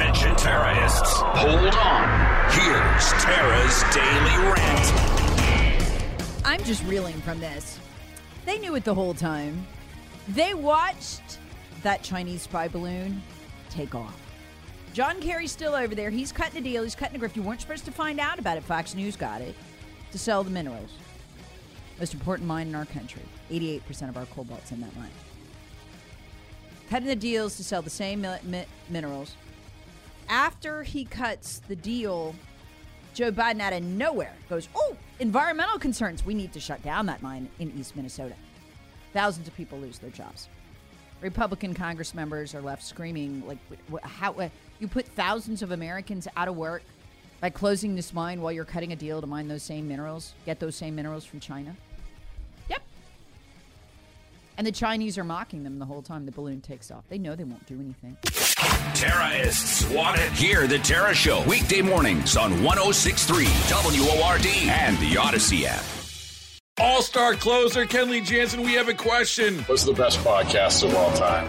Attention terrorists. Hold on. Here's Tara's Daily Rant. I'm just reeling from this. They knew it the whole time. They watched that Chinese spy balloon take off. John Kerry's still over there. He's cutting a deal. He's cutting a grift. You weren't supposed to find out about it. Fox News got it to sell the minerals. Most important mine in our country. 88% of our cobalt's in that mine. Cutting the deals to sell the same mi- mi- minerals. After he cuts the deal, Joe Biden out of nowhere goes, Oh, environmental concerns. We need to shut down that mine in East Minnesota. Thousands of people lose their jobs. Republican Congress members are left screaming, like, how uh, you put thousands of Americans out of work by closing this mine while you're cutting a deal to mine those same minerals, get those same minerals from China? Yep. And the Chinese are mocking them the whole time the balloon takes off. They know they won't do anything. Terrorists wanted. Hear the Tara Show weekday mornings on 1063 WORD and the Audacy app. All star closer Kenley Jansen, we have a question. What's the best podcast of all time?